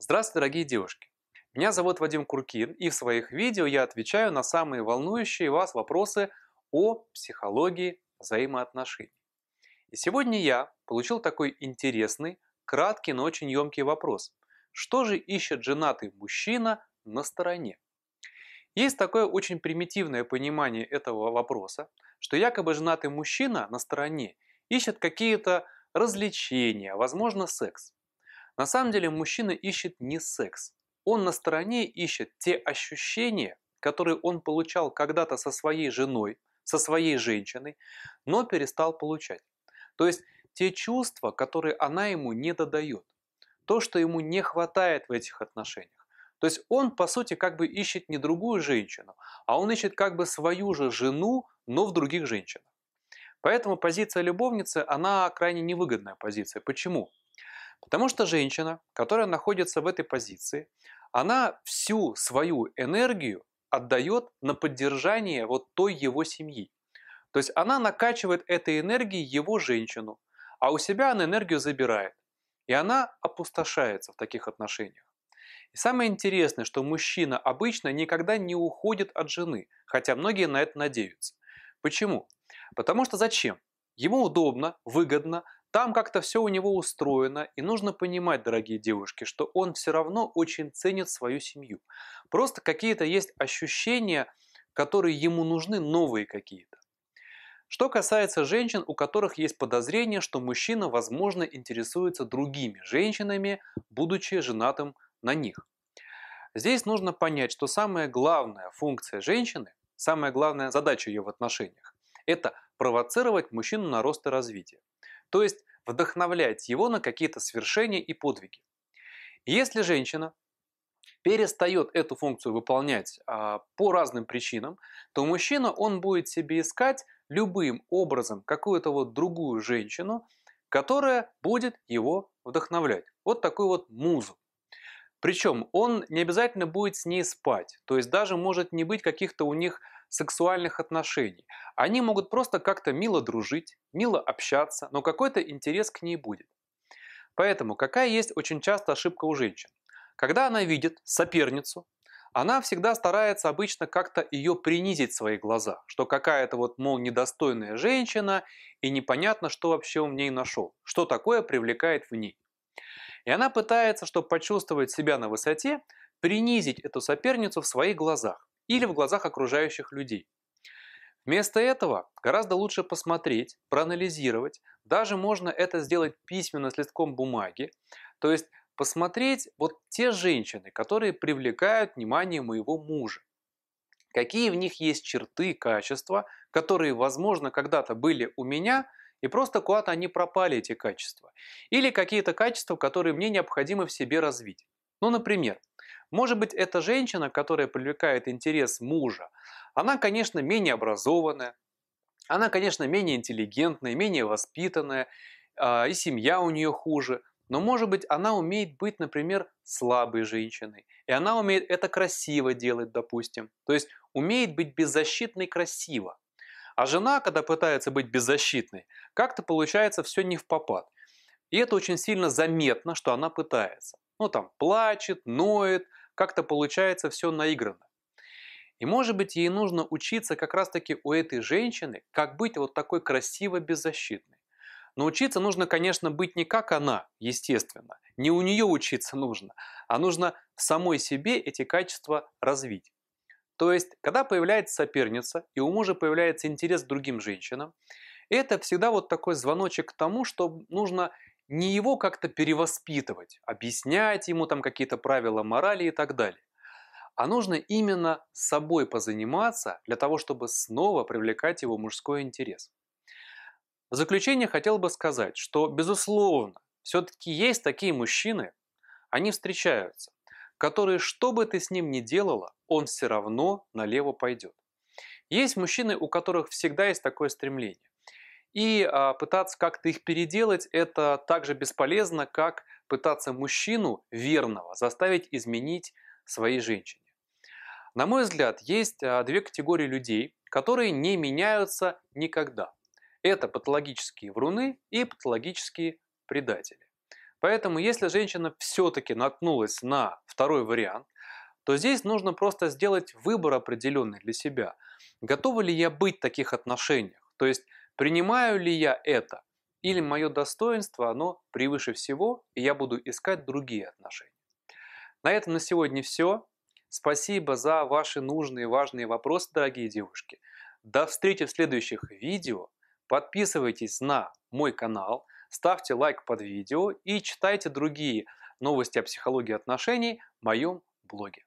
Здравствуйте, дорогие девушки! Меня зовут Вадим Куркин, и в своих видео я отвечаю на самые волнующие вас вопросы о психологии взаимоотношений. И сегодня я получил такой интересный, краткий, но очень емкий вопрос. Что же ищет женатый мужчина на стороне? Есть такое очень примитивное понимание этого вопроса, что якобы женатый мужчина на стороне ищет какие-то развлечения, возможно, секс. На самом деле мужчина ищет не секс. Он на стороне ищет те ощущения, которые он получал когда-то со своей женой, со своей женщиной, но перестал получать. То есть те чувства, которые она ему не додает. То, что ему не хватает в этих отношениях. То есть он, по сути, как бы ищет не другую женщину, а он ищет как бы свою же жену, но в других женщинах. Поэтому позиция любовницы, она крайне невыгодная позиция. Почему? Потому что женщина, которая находится в этой позиции, она всю свою энергию отдает на поддержание вот той его семьи. То есть она накачивает этой энергией его женщину, а у себя она энергию забирает. И она опустошается в таких отношениях. И самое интересное, что мужчина обычно никогда не уходит от жены, хотя многие на это надеются. Почему? Потому что зачем? Ему удобно, выгодно, там как-то все у него устроено, и нужно понимать, дорогие девушки, что он все равно очень ценит свою семью. Просто какие-то есть ощущения, которые ему нужны, новые какие-то. Что касается женщин, у которых есть подозрение, что мужчина, возможно, интересуется другими женщинами, будучи женатым на них. Здесь нужно понять, что самая главная функция женщины, самая главная задача ее в отношениях – это провоцировать мужчину на рост и развитие то есть вдохновлять его на какие-то свершения и подвиги. Если женщина перестает эту функцию выполнять а, по разным причинам, то мужчина, он будет себе искать любым образом какую-то вот другую женщину, которая будет его вдохновлять. Вот такую вот музу. Причем он не обязательно будет с ней спать, то есть даже может не быть каких-то у них сексуальных отношений. Они могут просто как-то мило дружить, мило общаться, но какой-то интерес к ней будет. Поэтому какая есть очень часто ошибка у женщин? Когда она видит соперницу, она всегда старается обычно как-то ее принизить в свои глаза, что какая-то вот, мол, недостойная женщина, и непонятно, что вообще он в ней нашел, что такое привлекает в ней. И она пытается, чтобы почувствовать себя на высоте, принизить эту соперницу в своих глазах или в глазах окружающих людей. Вместо этого гораздо лучше посмотреть, проанализировать, даже можно это сделать письменно с листком бумаги, то есть посмотреть вот те женщины, которые привлекают внимание моего мужа. Какие в них есть черты, качества, которые, возможно, когда-то были у меня, и просто куда-то они пропали, эти качества. Или какие-то качества, которые мне необходимо в себе развить. Ну, например, может быть, эта женщина, которая привлекает интерес мужа, она, конечно, менее образованная, она, конечно, менее интеллигентная, менее воспитанная, а, и семья у нее хуже. Но, может быть, она умеет быть, например, слабой женщиной. И она умеет это красиво делать, допустим. То есть умеет быть беззащитной красиво. А жена, когда пытается быть беззащитной, как-то получается все не в попад. И это очень сильно заметно, что она пытается. Ну там плачет, ноет, как-то получается все наигранно. И может быть ей нужно учиться как раз таки у этой женщины, как быть вот такой красиво беззащитной. Но учиться нужно, конечно, быть не как она, естественно. Не у нее учиться нужно, а нужно самой себе эти качества развить. То есть, когда появляется соперница, и у мужа появляется интерес к другим женщинам, это всегда вот такой звоночек к тому, что нужно не его как-то перевоспитывать, объяснять ему там какие-то правила морали и так далее. А нужно именно собой позаниматься для того, чтобы снова привлекать его мужской интерес. В заключение хотел бы сказать, что, безусловно, все-таки есть такие мужчины, они встречаются, которые, что бы ты с ним ни делала, он все равно налево пойдет. Есть мужчины, у которых всегда есть такое стремление. И а, пытаться как-то их переделать, это так же бесполезно, как пытаться мужчину верного заставить изменить своей женщине. На мой взгляд, есть а, две категории людей, которые не меняются никогда. Это патологические вруны и патологические предатели. Поэтому, если женщина все-таки наткнулась на второй вариант, то здесь нужно просто сделать выбор определенный для себя. Готова ли я быть в таких отношениях? То есть, принимаю ли я это? Или мое достоинство, оно превыше всего, и я буду искать другие отношения. На этом на сегодня все. Спасибо за ваши нужные и важные вопросы, дорогие девушки. До встречи в следующих видео. Подписывайтесь на мой канал, ставьте лайк под видео и читайте другие новости о психологии отношений в моем блоге.